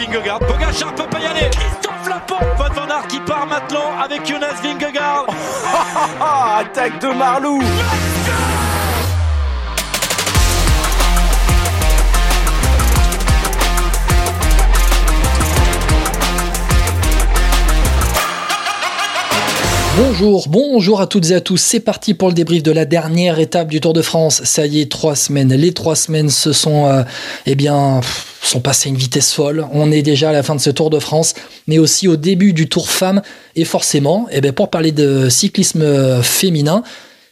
Vingegaard. Pogacar peut pas y aller. Christophe Laporte. Van Van qui part maintenant avec Jonas Vingegaard. Attaque de Marlou. Bonjour, bonjour à toutes et à tous. C'est parti pour le débrief de la dernière étape du Tour de France. Ça y est, trois semaines. Les trois semaines se sont, euh, eh bien, sont passées à une vitesse folle. On est déjà à la fin de ce Tour de France, mais aussi au début du Tour Femmes. Et forcément, eh bien, pour parler de cyclisme féminin,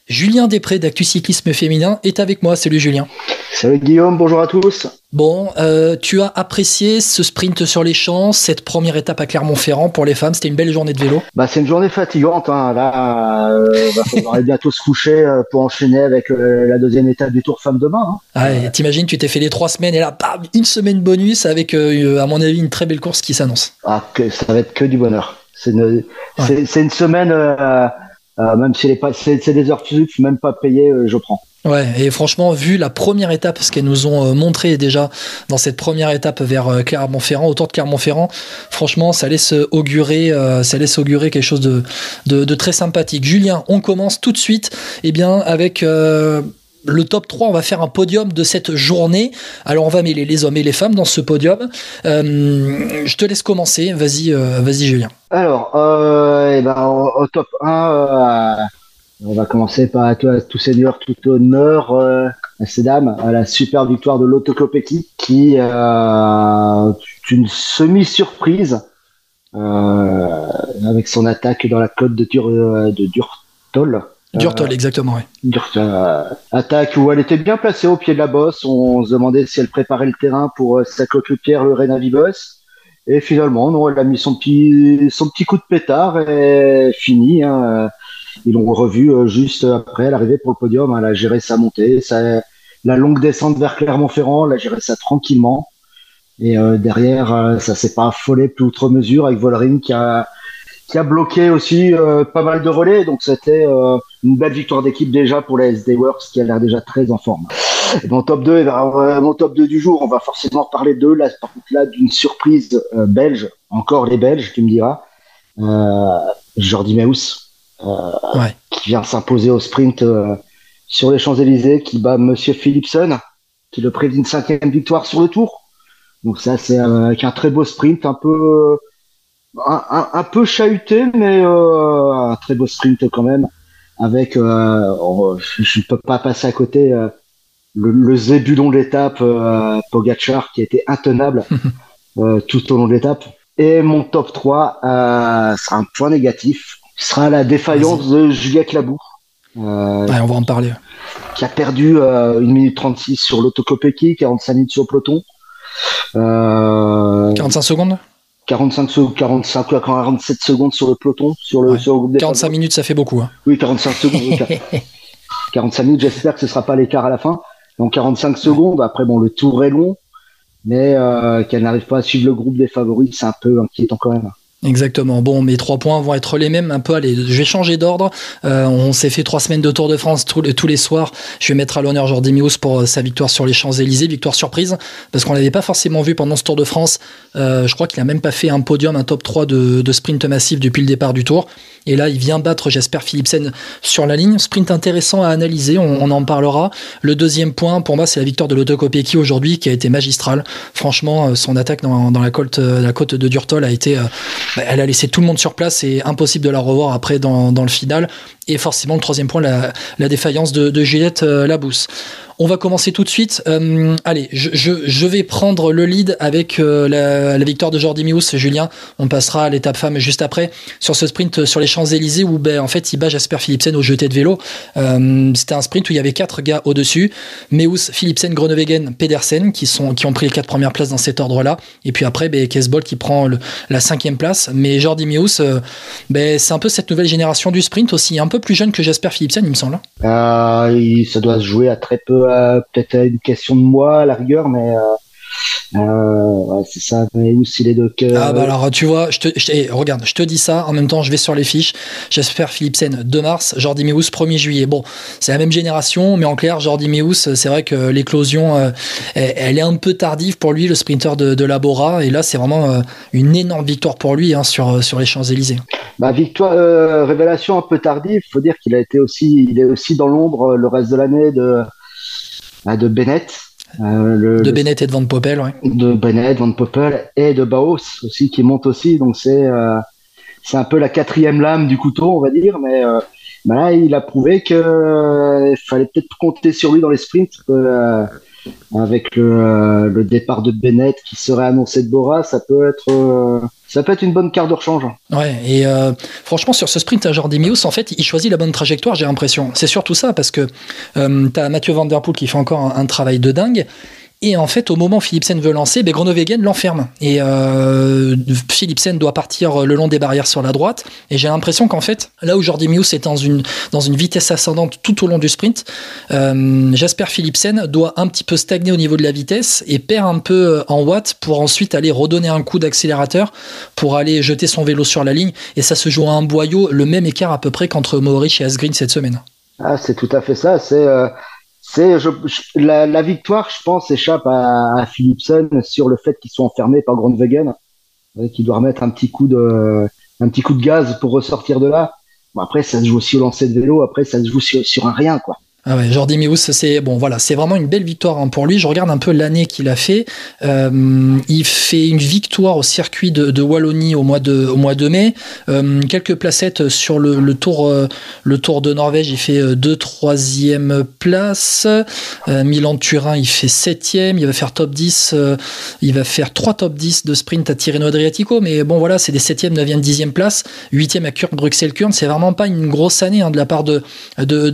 Julien Després d'Actu Cyclisme Féminin est avec moi. Salut Julien. Salut Guillaume, bonjour à tous. Bon, euh, tu as apprécié ce sprint sur les champs, cette première étape à Clermont-Ferrand pour les femmes. C'était une belle journée de vélo. Bah, c'est une journée fatigante. Hein. Là, euh, va bientôt se coucher euh, pour enchaîner avec euh, la deuxième étape du Tour Femmes demain. Hein. Ah, t'imagines, tu t'es fait les trois semaines et là, bam, une semaine bonus avec, à mon avis, une très belle course qui s'annonce. Ah, que ça va être que du bonheur. C'est une, c'est, c'est une semaine, euh, même si c'est, des heures sup, même pas payées, euh, je prends. Ouais, et franchement, vu la première étape, ce qu'elles nous ont euh, montré déjà dans cette première étape vers Clermont-Ferrand, autour de Clermont-Ferrand, franchement, ça laisse augurer, ça laisse augurer quelque chose de, de, de très sympathique. Julien, on commence tout de suite, eh bien, avec euh, le top 3, on va faire un podium de cette journée. Alors on va mêler les hommes et les femmes dans ce podium. Euh, je te laisse commencer. Vas-y, euh, vas-y Julien. Alors, euh, eh ben, au, top 1, euh, on va commencer par toi, tout seigneur, tout honneur à ces dames, à la super victoire de Kopecky, qui est une semi-surprise avec son attaque dans la côte de, Dur, de Durtol. Durtol, exactement, ouais. Dur- euh, attaque où elle était bien placée au pied de la bosse. On se demandait si elle préparait le terrain pour euh, sa coéquipière, le Renavi Boss. Et finalement, non, elle a mis son petit, son petit coup de pétard et fini. Hein. Ils l'ont revu euh, juste après l'arrivée pour le podium. Elle a géré sa montée, sa, la longue descente vers Clermont-Ferrand. Elle a géré ça tranquillement. Et euh, derrière, euh, ça s'est pas affolé plus outre mesure avec Vollering qui a, qui a bloqué aussi euh, pas mal de relais. Donc c'était euh, une belle victoire d'équipe déjà pour la SD Works qui a l'air déjà très en forme. Et Mon top 2, eh ben, euh, mon top 2 du jour, on va forcément parler d'eux. Là, par contre, là, d'une surprise euh, belge, encore les Belges, tu me diras. Euh, Jordi Meus, euh, Ouais. qui vient s'imposer au sprint euh, sur les Champs-Élysées, qui bat Monsieur Philipson, qui le prédit une cinquième victoire sur le tour. Donc ça, c'est euh, avec un très beau sprint, un peu, euh, un, un, un peu chahuté, mais euh, un très beau sprint quand même. Avec, euh, on- je ne peux pas passer à côté euh, le, le zébulon de l'étape, Pogachar, qui a été intenable tout au long de l'étape. Et mon top 3 euh, sera un point négatif, sera la défaillance de Juliette Labour. Euh, Ouais, on va en parler. qui a perdu euh, 1 minute 36 sur l'autocopéki, 45 minutes sur le peloton. Euh, 45 secondes? 45 secondes, 45 à 47 secondes sur le peloton, sur le, Ouais. sur le groupe des 45 favoris. minutes, ça fait beaucoup. hein. Oui, 45 secondes. oui, 45 minutes, j'espère que ce sera pas l'écart à la fin. Donc 45 secondes, après bon, le tour est long, mais euh, qu'elle n'arrive pas à suivre le groupe des favoris, c'est un peu inquiétant quand même. Exactement. Bon, mes trois points vont être les mêmes un peu. Allez, je vais changer d'ordre. Euh, on s'est fait trois semaines de Tour de France tous les, tous les soirs. Je vais mettre à l'honneur Jordi Meus pour euh, sa victoire sur les Champs-Élysées, victoire surprise, parce qu'on l'avait pas forcément vu pendant ce Tour de France. Euh, je crois qu'il a même pas fait un podium, un top 3 de, de sprint massif depuis le départ du Tour. Et là, il vient battre Jasper Philipsen sur la ligne. Sprint intéressant à analyser, on, on en parlera. Le deuxième point, pour moi, c'est la victoire de Lotto Kopecky aujourd'hui, qui a été magistrale. Franchement, euh, son attaque dans, dans la, côte, euh, la côte de Durtol a été... bah, elle a laissé tout le monde sur place et impossible de la revoir après dans, le final. Et forcément, le troisième point, la, la défaillance de, de Juliette euh, Labousse. On va commencer tout de suite. Euh, allez, je, vais prendre le lead avec euh, la, victoire de Jordi Mius, Julien. On passera à l'étape femme juste après sur ce sprint sur les Champs-Élysées où ben, en fait il bat Jasper Philipsen au jeté de vélo. Euh, C'était un sprint où il y avait quatre gars au-dessus. Meus, Philipsen, Groenewegen, Pedersen qui, ont pris les quatre premières places dans cet ordre-là. Et puis après, ben, qui prend la cinquième place. Mais Jordi Mius, euh, ben, c'est un peu cette nouvelle génération du sprint aussi, un peu plus jeune que Jasper Philipsen, il me semble. Euh, il- ça doit se jouer à très peu, euh, peut-être une question de mois à la rigueur, mais euh, euh, Ouais, c'est ça, mais où s'il est de cœur. Ah bah alors tu vois, je te, je, eh, regarde, je te dis ça, en même temps je vais sur les fiches. J'espère Philipsen 2 mars, Jordi Meus 1er juillet. Bon, c'est la même génération, mais en clair, Jordi Meus, c'est vrai que l'éclosion, elle, est un peu tardive pour lui, le sprinter de, de Labora, et là c'est vraiment une énorme victoire pour lui hein, sur, sur les Champs-Élysées. Bah victoire, euh, révélation un peu tardive, faut dire qu'il a été aussi, il est aussi dans l'ombre le reste de l'année de, de Bennett. Euh, le, de Bennett et de Van Poppel, ouais. De Bennett, Van Poppel et de Baos aussi qui monte aussi. Donc c'est euh, c'est un peu la quatrième lame du couteau, on va dire. Mais euh, bah là, il a prouvé que euh, il fallait peut-être compter sur lui dans les sprints. Avec le, le, départ de Bennett qui serait annoncé de Bora, ça peut être ça peut être une bonne carte de rechange. Ouais, et euh, franchement, sur ce sprint, Jordi Mius, en fait, il choisit la bonne trajectoire, j'ai l'impression. C'est surtout ça, parce que euh, tu as Mathieu Van Der Poel qui fait encore un travail de dingue. Et en fait, au moment où Philipsen veut lancer, ben Groenewegen l'enferme. Et euh, Philipsen doit partir le long des barrières sur la droite. Et j'ai l'impression qu'en fait, là où Jordi Meus est dans une, dans une vitesse ascendante tout au long du sprint, euh, Jasper Philipsen doit un petit peu stagner au niveau de la vitesse et perd un peu en watts pour ensuite aller redonner un coup d'accélérateur pour aller jeter son vélo sur la ligne. Et ça se joue à un boyau, le même écart à peu près qu'entre Mohoric et Asgreen cette semaine. Ah, c'est tout à fait ça. C'est. Euh c'est je, la, la, victoire, je pense, échappe à, à Philipson sur le fait qu'ils sont enfermés par Grandwegen, qui doit remettre un petit coup de un petit coup de gaz pour ressortir de là. Bon, après, ça se joue aussi au lancer de vélo. Après, ça se joue sur, sur un rien, quoi. Ah Jordi Meus, c'est bon, c'est vraiment une belle victoire hein, pour lui. Je regarde un peu l'année qu'il a fait. Euh, il fait une victoire au circuit de, Wallonie au mois de, au mai. Euh, quelques placettes sur le, le tour, euh, le tour de Norvège. Il fait deux troisième place. Milan-Turin, il fait septième. Il va faire top 10. il va faire trois top 10 de sprint à Tirreno Adriatico. Mais bon, voilà, c'est des septième, neuvième, dixième place. Huitième à Kurk, Bruxelles-Kurn. C'est vraiment pas une grosse année hein, de la part de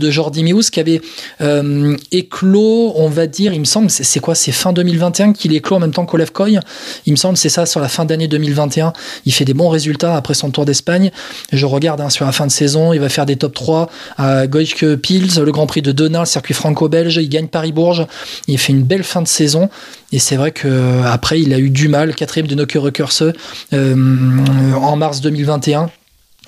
Jordi Meus qui avait euh, éclos, on va dire, il me semble, c'est quoi C'est fin 2021 qu'il éclot en même temps qu'Olef Koy. Il me semble, c'est ça, sur la fin d'année 2021. Il fait des bons résultats après son Tour d'Espagne. Je regarde hein, sur la fin de saison, il va faire des top 3 à Goyke Pils, le Grand Prix de Denain, le circuit franco-belge. Il gagne Paris-Bourges. Il fait une belle fin de saison. Et c'est vrai que après, il a eu du mal, quatrième de Nokia Recurse euh, en mars 2021.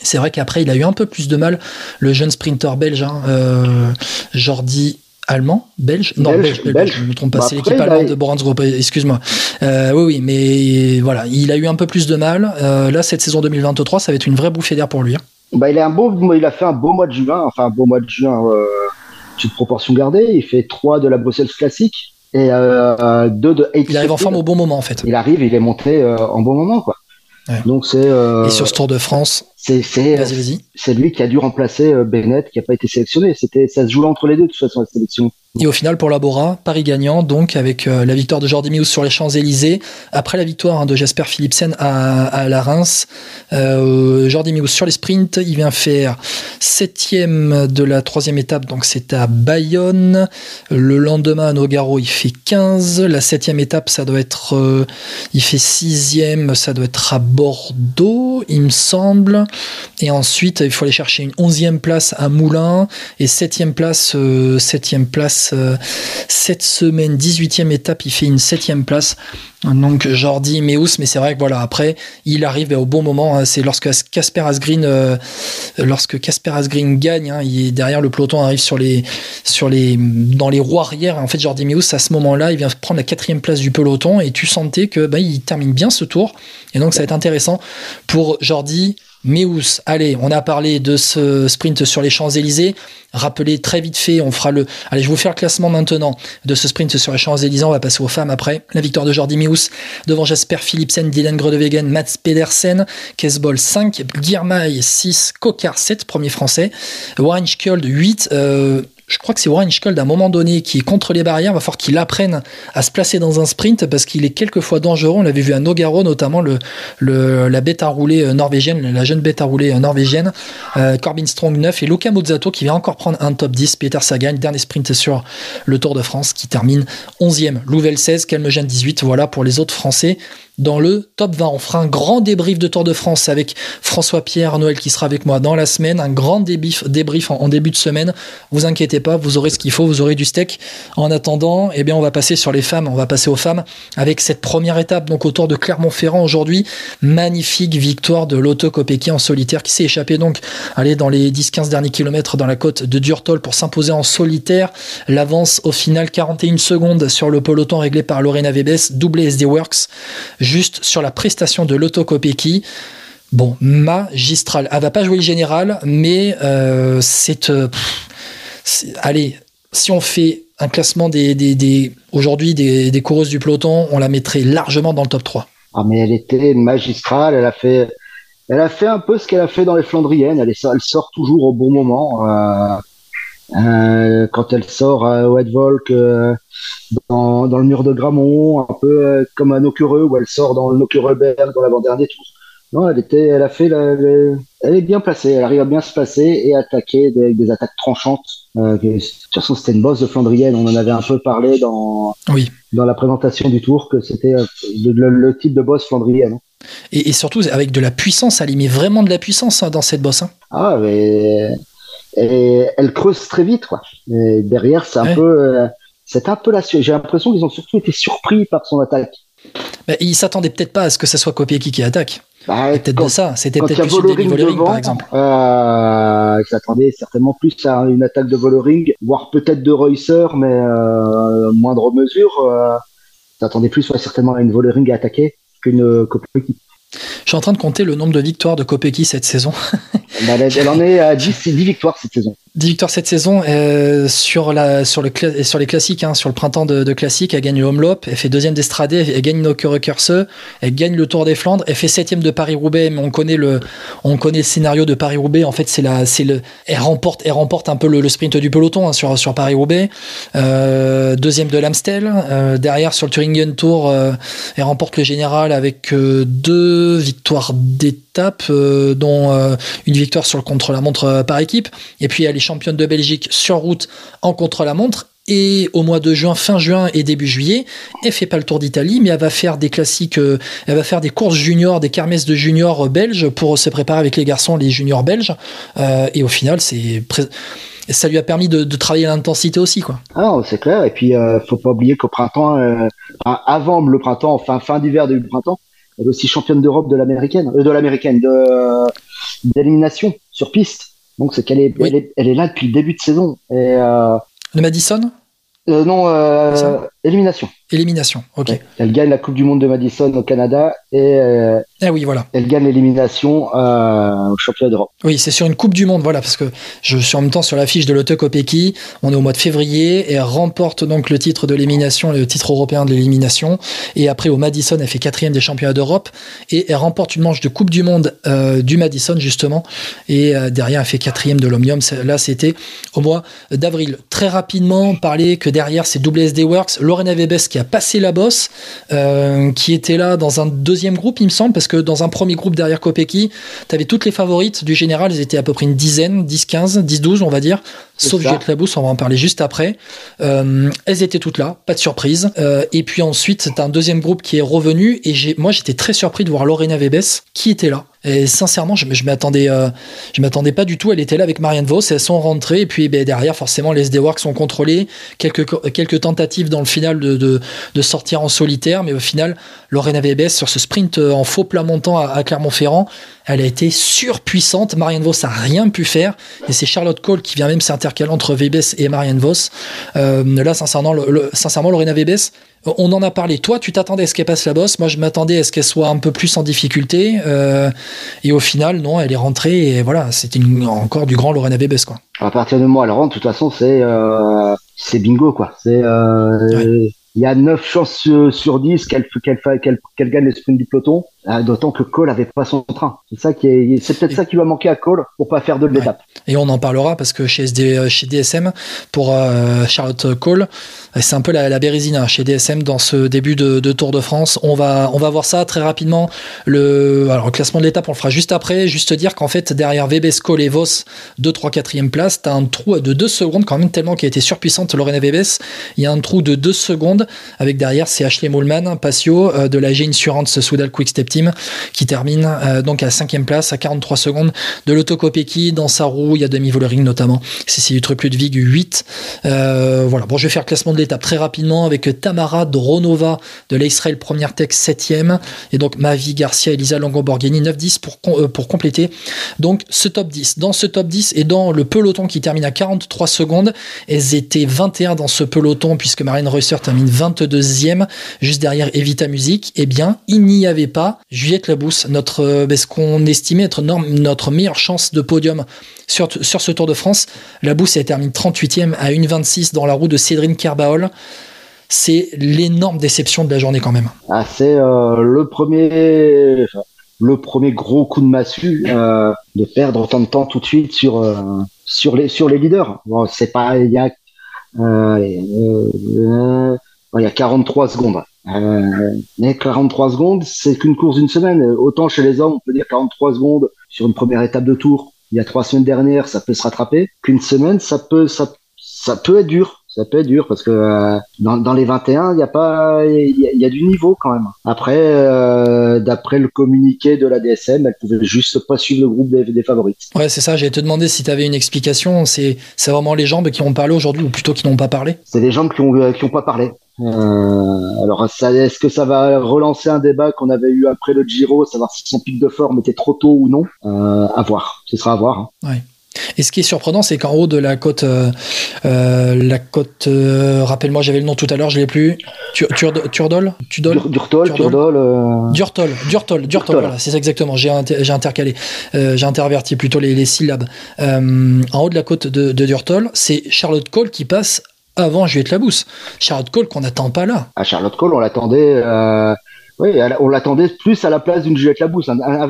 C'est vrai qu'après, il a eu un peu plus de mal, le jeune sprinter belge, hein, euh, Jordi allemand, belge, non belge, belge, belge, je me trompe pas, bah c'est l'équipe allemande de Borans Group, excuse-moi. Euh, oui, oui, mais voilà, il a eu un peu plus de mal. Euh, là, cette saison 2023, ça va être une vraie bouffée d'air pour lui. Hein. Bah, il a un beau, il a fait un beau mois de juin, enfin un beau mois de juin, euh, toute proportion gardée. Il fait 3 de la Bruxelles classique et 2 euh, de. Il arrive en forme au bon moment en fait. Il arrive, il est monté en bon moment quoi. Ouais. Donc c'est. Euh, et sur ce Tour de France, c'est c'est c'est lui qui a dû remplacer euh, Bennett qui a pas été sélectionné. C'était ça se joue entre les deux de toute façon la sélection. Et au final, pour Labora, Paris gagnant, donc avec euh, la victoire de Jordi Meus sur les Champs-Élysées. Après la victoire hein, de Jasper Philipsen à, la Reims, euh, Jordi Meus sur les sprints, il vient faire septième de la troisième étape, donc c'est à Bayonne. Le lendemain à Nogaro, il fait 15. La septième étape, ça doit être, euh, il fait sixième, ça doit être à Bordeaux, il me semble. Et ensuite, il faut aller chercher une onzième place à Moulins et septième place, septième place euh, cette semaine, 18e étape, il fait une 7e place. Donc Jordi Meus, mais c'est vrai que voilà, après, il arrive au bon moment. Hein, c'est lorsque Casper Asgreen, euh, lorsque Casper Asgreen gagne, hein, il est derrière le peloton arrive sur les, dans les roues arrière. En fait, Jordi Meus, à ce moment-là, il vient prendre la quatrième place du peloton et tu sentais que bah, il termine bien ce tour. Et donc, ça va être intéressant pour Jordi Meus, allez, on a parlé de ce sprint sur les Champs-Élysées. Rappelez très vite fait, on fera le. Allez, je vais vous faire le classement maintenant de ce sprint sur les Champs-Élysées. On va passer aux femmes après. La victoire de Jordi Meus devant Jasper Philipsen, Dylan Grodewegen, Mats Pedersen, Kesbol 5, Girmay 6, Kokar 7, premier français, Warren 8. Euh, je crois que c'est Warren Scholl, à un moment donné, qui est contre les barrières. Va falloir qu'il apprenne à se placer dans un sprint parce qu'il est quelquefois dangereux. On l'avait vu à Nogaro, notamment le, la bête à rouler norvégienne, la jeune bête à rouler norvégienne, euh, Corbin Strong 9 et Luca Mozzato qui vient encore prendre un top 10. Peter Sagan, dernier sprint sur le Tour de France qui termine 11e. Louvel 16, Kelmegen 18. Voilà pour les autres Français dans le top 20. On fera un grand débrief de Tour de France avec François Pierre Noël qui sera avec moi dans la semaine. Un grand débrief, en, début de semaine. Vous inquiétez pas, vous aurez ce qu'il faut, vous aurez du steak. En attendant, eh bien, on va passer sur les femmes, on va passer aux femmes avec cette première étape, donc autour de Clermont-Ferrand aujourd'hui. Magnifique victoire de Lotto Kopecky en solitaire qui s'est échappé donc, aller dans les 10-15 derniers kilomètres dans la côte de Durtol pour s'imposer en solitaire. L'avance au final 41 secondes sur le peloton réglé par Lorena Vebes, doublé SD Works, juste sur la prestation de Lotto Kopecky. Bon, magistral. Elle va pas jouer le général, mais euh, c'est, euh, allez, si on fait un classement des, des, aujourd'hui des, des, coureuses du peloton, on la mettrait largement dans le top 3. Ah mais elle était magistrale, elle a fait, un peu ce qu'elle a fait dans les Flandriennes. Elle, elle sort toujours au bon moment. Euh, euh, quand elle sort à White euh, dans, dans, le mur de Gramont, un peu euh, comme à Nocureux, où elle sort dans le dans l'avant-dernier tour. Non, elle était, elle a fait, la, elle est bien placée, elle arrive à bien se placer et attaquer avec des attaques tranchantes. De toute façon, c'était une bosse de Flandrienne, on en avait un peu parlé dans, oui. dans la présentation du tour, que c'était le, le, type de boss flandrienne. Hein. Et, et, surtout avec de la puissance, elle y met vraiment de la puissance hein, dans cette bosse. Hein. Ah, mais et elle creuse très vite, quoi. Et derrière, c'est un peu, euh, c'est un peu la. J'ai l'impression qu'ils ont surtout été surpris par son attaque. Bah, ils s'attendaient peut-être pas à ce que ce soit Kopieki qui attaque. Bah, peut-être de ça. C'était peut-être plus Vollering devant, par exemple. Euh, ils s'attendaient certainement plus à une attaque de Vollering, voire peut-être de Reusser, mais euh, moindre mesure. Euh, ils s'attendaient plus ouais, certainement à une Vollering à attaquer qu'une Kopieki. Je suis en train de compter le nombre de victoires de Kopecky cette saison. Bah, elle en est à 10, 10 victoires cette saison. 10 victoires cette saison euh, sur, le, les classiques, hein, sur le printemps de, de classique. Elle gagne le Homelop, elle fait deuxième d'Estrade, elle gagne Nocureux-Curse, elle gagne le Tour des Flandres, elle fait septième de Paris-Roubaix, mais on connaît le, scénario de Paris-Roubaix. En fait, elle remporte, un peu le, sprint du peloton hein, sur, Paris-Roubaix. Euh, deuxième de l'Amstel. Euh, derrière, sur le Thuringen Tour, elle remporte le général avec deux victoires euh, dont une victoire sur le contre-la-montre par équipe. Et puis, elle est championne de Belgique sur route en contre-la-montre. Et au mois de juin, fin juin et début juillet, elle fait pas le tour d'Italie, mais elle va faire des classiques, euh, elle va faire des courses juniors, des kermesses de juniors belges pour se préparer avec les garçons, les juniors belges. Euh, et au final, c'est ça lui a permis de, de travailler l'intensité aussi, quoi. Ah, c'est clair. Et puis, euh, faut pas oublier qu'au printemps, euh, avant le printemps, enfin fin d'hiver, début printemps, elle est aussi championne d'Europe de l'américaine, euh, de l'américaine, de d'élimination sur piste. Donc c'est qu'elle est, Oui. elle est, elle est là depuis le début de saison. Et euh, Le Madison? euh, non, euh, élimination. Élimination, ok. Ouais. Elle gagne la Coupe du Monde de Madison au Canada et euh, Ah oui, voilà. elle gagne l'élimination euh, au championnat d'Europe. Oui, c'est sur une Coupe du Monde, voilà, parce que je suis en même temps sur la fiche de Lotte Kopecky. On est au mois de février et elle remporte donc le titre de l'élimination, le titre européen de l'élimination. Et après, au Madison, elle fait quatrième des championnats d'Europe et elle remporte une manche de Coupe du Monde euh, du Madison, justement. Et euh, derrière, elle fait quatrième de l'Omnium. Là, c'était au mois d'avril. Très rapidement, parler que derrière, c'est WSD Works, Lorena Vebes qui a passé la bosse, euh, qui était là dans un deuxième groupe, il me semble, parce que dans un premier groupe derrière Kopecky, tu avais toutes les favorites du général, elles étaient à peu près une dizaine, 10, 15, 10, 12, on va dire, sauf. Juliette Labousse, on va en parler juste après. Euh, elles étaient toutes là, pas de surprise. Euh, et puis ensuite, t'as un deuxième groupe qui est revenu, et j'ai, moi j'étais très surpris de voir Lorena Vebes qui était là. Et sincèrement, je, je m'attendais, euh, je m'attendais pas du tout. Elle était là avec Marianne Vos, elles sont rentrées, et puis ben, derrière, forcément, les SD Works sont contrôlés. Quelques, quelques tentatives dans le final de, de, de sortir en solitaire, mais au final, Lorena Vebes, sur ce sprint en faux plat montant à, à Clermont-Ferrand, elle a été surpuissante. Marianne Vos a rien pu faire. Et c'est Charlotte Cole qui vient même entre Vebes et Marianne Vos. Euh, là, sincèrement, le, le- sincèrement, Lorena Vebes, on en a parlé. Toi, tu t'attendais à ce qu'elle passe la bosse. Moi, je m'attendais à ce qu'elle soit un peu plus en difficulté. Euh, et au final, non, elle est rentrée. Et voilà, c'était encore du grand Lorena Vebes, quoi. À partir moment où elle rentre, de toute façon, c'est euh, c'est bingo quoi. C'est euh, il y a 9 chances sur, sur 10 qu'elle gagne le sprint du peloton. Euh, D'autant que Cole avait pas son train. C'est ça qui est, c'est peut-être ça qui va manquer à Cole pour pas faire de Ouais. l'étape. Et on en parlera parce que chez, SD, euh, chez DSM, pour euh, Charlotte Cole, euh, c'est un peu la, la bérésine chez DSM dans ce début de, de Tour de France. On va, on va voir ça très rapidement. Le, alors, le classement de l'étape, on le fera juste après. Juste dire qu'en fait, derrière Vebes, Cole et Vos, 2, 3, 4e place, t'as un trou de 2 secondes quand même tellement qui a été surpuissante, Lorena Vebes. Il y a un trou de 2 secondes secondes. Avec derrière, c'est Ashley Moulman, Passio de la G Insurance Soudal Quick Step Team qui termine donc à cinquième place à 43 secondes de l'Autocopeki. Dans sa roue, il y a Demi Vollering notamment. C'est du truc Ludwig 8. voilà. Bon, je vais faire le classement de l'étape très rapidement avec Tamara Dronova de l'Israël Première Tech 7ème et donc Mavi Garcia, Elisa Longo-Borghini 9-10 pour, pour compléter. Donc ce top 10. Dans ce top 10 et dans le peloton qui termine à 43 secondes, elles étaient 21 dans ce peloton puisque Marine Reusser termine 22e juste derrière Evita Music. Eh bien, il n'y avait pas Juliette Labousse, notre, ben, ce qu'on estimait être notre meilleure chance de podium sur, sur ce Tour de France? Labousse, elle termine 38e à 1,26 dans la roue de Cédrine Kerbaol c'est l'énorme déception de la journée quand même. Ah, c'est euh, le premier, le premier gros coup de massue euh, de perdre autant de temps tout de suite sur euh, sur les sur les leaders. Bon, c'est pas il y a il y a 43 secondes. mais 43 secondes, c'est qu'une course d'une semaine. Autant chez les hommes, on peut dire 43 secondes sur une première étape de tour. Il y a trois semaines dernières, ça peut se rattraper. Qu'une semaine, ça peut ça ça peut être dur ça peut être dur parce que euh, dans, dans, les 21, il y a pas, il y, a du niveau quand même. Après, euh, d'après le communiqué de la DSM, elle pouvait juste pas suivre le groupe des, des favorites. Ouais, c'est ça. J'allais te demander si tu avais une explication. C'est, c'est vraiment les jambes qui ont parlé aujourd'hui ou plutôt qui n'ont pas parlé? C'est les jambes qui ont, euh, qui ont pas parlé. Euh, alors, ça, est-ce que ça va relancer un débat qu'on avait eu après le Giro, savoir si son pic de forme était trop tôt ou non? Euh, À voir. Ce sera à voir. Hein. Ouais. Et ce qui est surprenant, c'est qu'en haut de la côte, euh, euh, la côte, euh, rappelle-moi, j'avais le nom tout à l'heure, je l'ai plus. Turdol, Turdol, Durtol, Turdol, Durtol, Durtol, Durtol. Voilà, c'est ça exactement. J'ai intercalé, j'ai interverti plutôt les, syllabes. en haut de la côte de, de Durtol, c'est Charlotte Cole qui passe avant Juliette Labousse. Charlotte Cole qu'on n'attend pas là. À Charlotte Cole, on l'attendait. Oui, on l'attendait plus à la place d'une Juliette Labousse, un, un,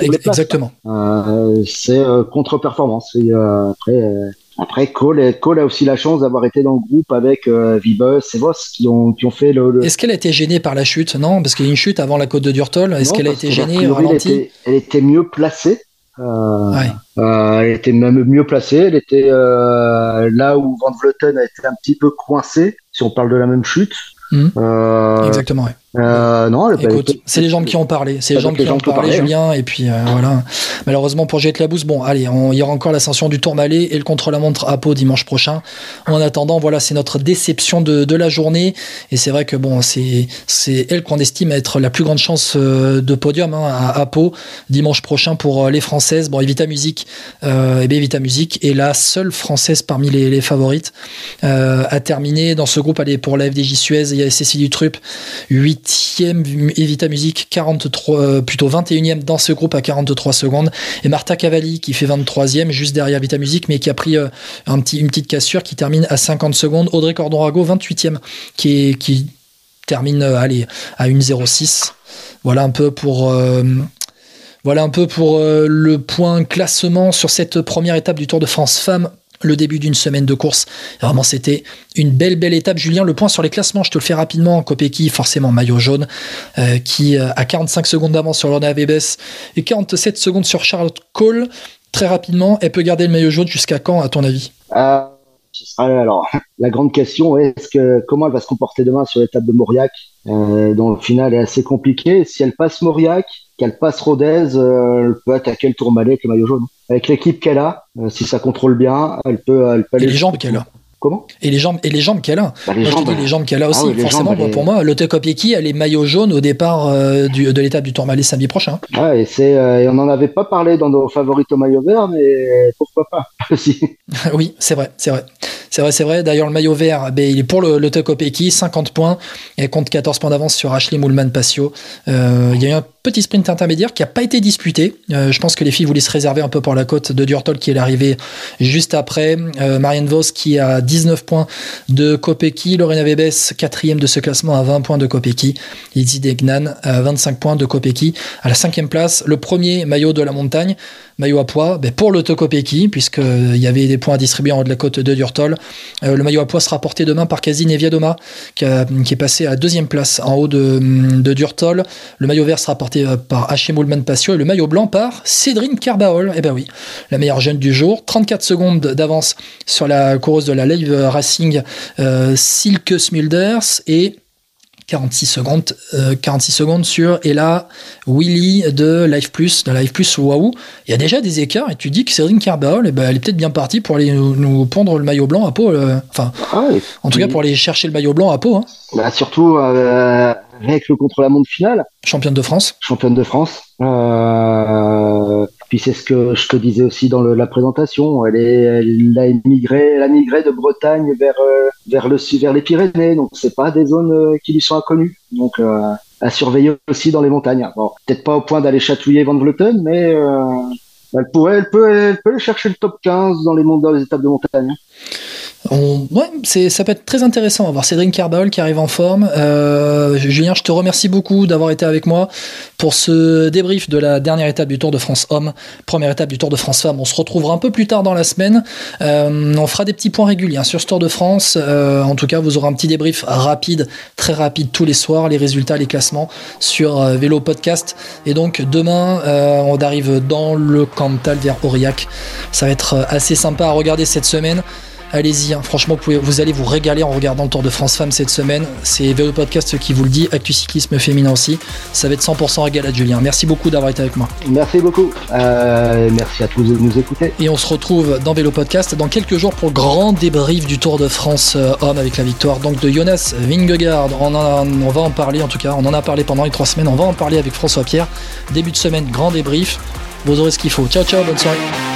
Exactement. Euh, c'est euh, contre-performance. Euh, après, euh, après Cole, Cole a aussi la chance d'avoir été dans le groupe avec Vibus et Voss qui ont, qui ont fait le. Est-ce qu'elle a été gênée par la chute? Non, parce qu'il y a une chute avant la côte de Durtol. Est-ce qu'elle a été gênée elle était, elle était mieux placée. Elle était même mieux placée. Elle était là où Van Vleuten a été un petit peu coincé, si on parle de la même chute. Mmh. Exactement. Ouais. Euh, non, Écoute, c'est les gens qui ont parlé, c'est les gens qui ont parlé, Julien, et puis euh, voilà. Malheureusement pour Jet Labousse, bon, allez, il y aura encore l'ascension du Tourmalet et le contre-la-montre à Pau dimanche prochain. En attendant, voilà, c'est notre déception de, de, la journée, et c'est vrai que bon, c'est c'est elle qu'on estime être la plus grande chance euh, de podium hein, à, à, Pau dimanche prochain pour euh, les Françaises. Bon, Evita Music, euh, et bien Evita Music est la seule Française parmi les, les favorites euh, à terminer dans ce groupe. Allez, pour la FDJ Suez, il y a Cécilie Trupp, 8 e Evita Music, 43, euh, plutôt 21e dans ce groupe à 43 secondes. Et Marta Cavalli qui fait 23e juste derrière Evita Music, mais qui a pris euh, un petit, une petite cassure qui termine à 50 secondes. Audrey Cordorago, 28e, qui, termine euh, à 1,06. Voilà un peu pour. voilà un peu pour le point classement sur cette première étape du Tour de France Femmes le début d'une semaine de course. Vraiment, c'était une belle, belle étape. Julien, le point sur les classements, je te le fais rapidement. Kopecky, forcément maillot jaune, euh, qui euh, a 45 secondes d'avance sur Lorna Vebes et 47 secondes sur Charlotte Cole. Très rapidement, elle peut garder le maillot jaune jusqu'à quand, à ton avis? Euh, alors la grande question est ce que comment elle va se comporter demain sur l'étape de Mauriac, dont le final est assez compliqué. Si elle passe Mauriac, qu'elle passe Rodez, elle peut attaquer le Tourmalet avec le maillot jaune avec l'équipe qu'elle a, euh, si ça contrôle bien, elle peut, elle peut aller. Et les jambes qu'elle a. Comment Et les jambes et les jambes qu'elle a. Bah, les, jambes, les jambes qu'elle a aussi. Ah forcément, pour moi, Lotte Kopieki, elle est maillot jaune au départ euh, du, de l'étape du Tourmalet samedi prochain. Ah, et c'est, euh, on n'en avait pas parlé dans nos favoris au maillot vert, mais pourquoi pas aussi. oui, c'est vrai, c'est vrai. C'est vrai, c'est vrai. D'ailleurs, le maillot vert, ben, il est pour le, le Kopecky, 50 points, et compte 14 points d'avance sur Ashley Moulman-Passio. Euh, il y a eu un petit sprint intermédiaire qui n'a pas été disputé. Euh, je pense que les filles voulaient se réserver un peu pour la côte de Durtol qui est arrivée juste après. Euh, Marianne Vos qui a 19 points de Kopecky. Lorena Vebes, quatrième de ce classement à 20 points de Kopecky. Izzy Degnan à 25 points de Kopecky. À la cinquième place, le premier maillot de la montagne. Maillot à poids ben, pour le Tokopeki, puisqu'il y avait des points à distribuer en haut de la côte de Durtol. le maillot à poids sera porté demain par Kazine Eviadoma, qui, qui, est passé à deuxième place en haut de, de Durtol. Le maillot vert sera porté par Hachem Passio et le maillot blanc par Cédrine Carbaol. Eh ben oui, la meilleure jeune du jour. 34 secondes d'avance sur la coureuse de la Live Racing euh, Silke Smulders et 46 secondes, 46 euh, secondes sur Ella Willy de Life Plus, de Life Plus Waouh. Il y a déjà des écarts et tu dis que Céline Carbaol, eh ben, elle est peut-être bien partie pour aller nous, pondre le maillot blanc à peau. Euh, enfin, ah en tout cas pour aller chercher le maillot blanc à peau. Hein. Bah, surtout avec le contre-la-montre finale. Championne de France. Championne de France. Euh, puis c'est ce que je te disais aussi dans la présentation. Elle, est, elle a migré, elle a migré de Bretagne vers euh, vers le vers les Pyrénées. Donc c'est pas des zones euh, qui lui sont inconnues. Donc à surveiller aussi dans les montagnes. Bon, peut-être pas au point d'aller chatouiller Van Vleuten, mais elle pourrait, elle peut, elle peut chercher le top 15 dans les, dans les étapes de montagne. Ouais, ça peut être très intéressant. voir Cédric qui arrive en forme. Euh, Julien, je te remercie beaucoup d'avoir été avec moi pour ce débrief de la dernière étape du Tour de France Homme, première étape du Tour de France Femmes. On se retrouvera un peu plus tard dans la semaine. Euh, on fera des petits points réguliers hein, sur ce Tour de France. Euh, en tout cas, vous aurez un petit débrief rapide, très rapide tous les soirs, les résultats, les classements sur Vélo Podcast. Et donc demain, on arrive dans le Cantal vers Aurillac. Ça va être assez sympa à regarder cette semaine. Allez-y, hein. franchement, vous, allez vous régaler en regardant le Tour de France Femmes cette semaine. C'est Vélo Podcast qui vous le dit, Actu Cyclisme Féminin aussi. Ça va être 100% régal à Julien. Merci beaucoup d'avoir été avec moi. Merci beaucoup. Euh, merci à tous de nous écouter. Et on se retrouve dans Vélo Podcast dans quelques jours pour le grand débrief du Tour de France euh, homme avec la victoire donc de Jonas Vingegaard. On, on va en parler en tout cas. On en a parlé pendant les trois semaines. On va en parler avec François Pierre. Début de semaine, grand débrief. Vous aurez ce qu'il faut. Ciao, ciao, bonne soirée.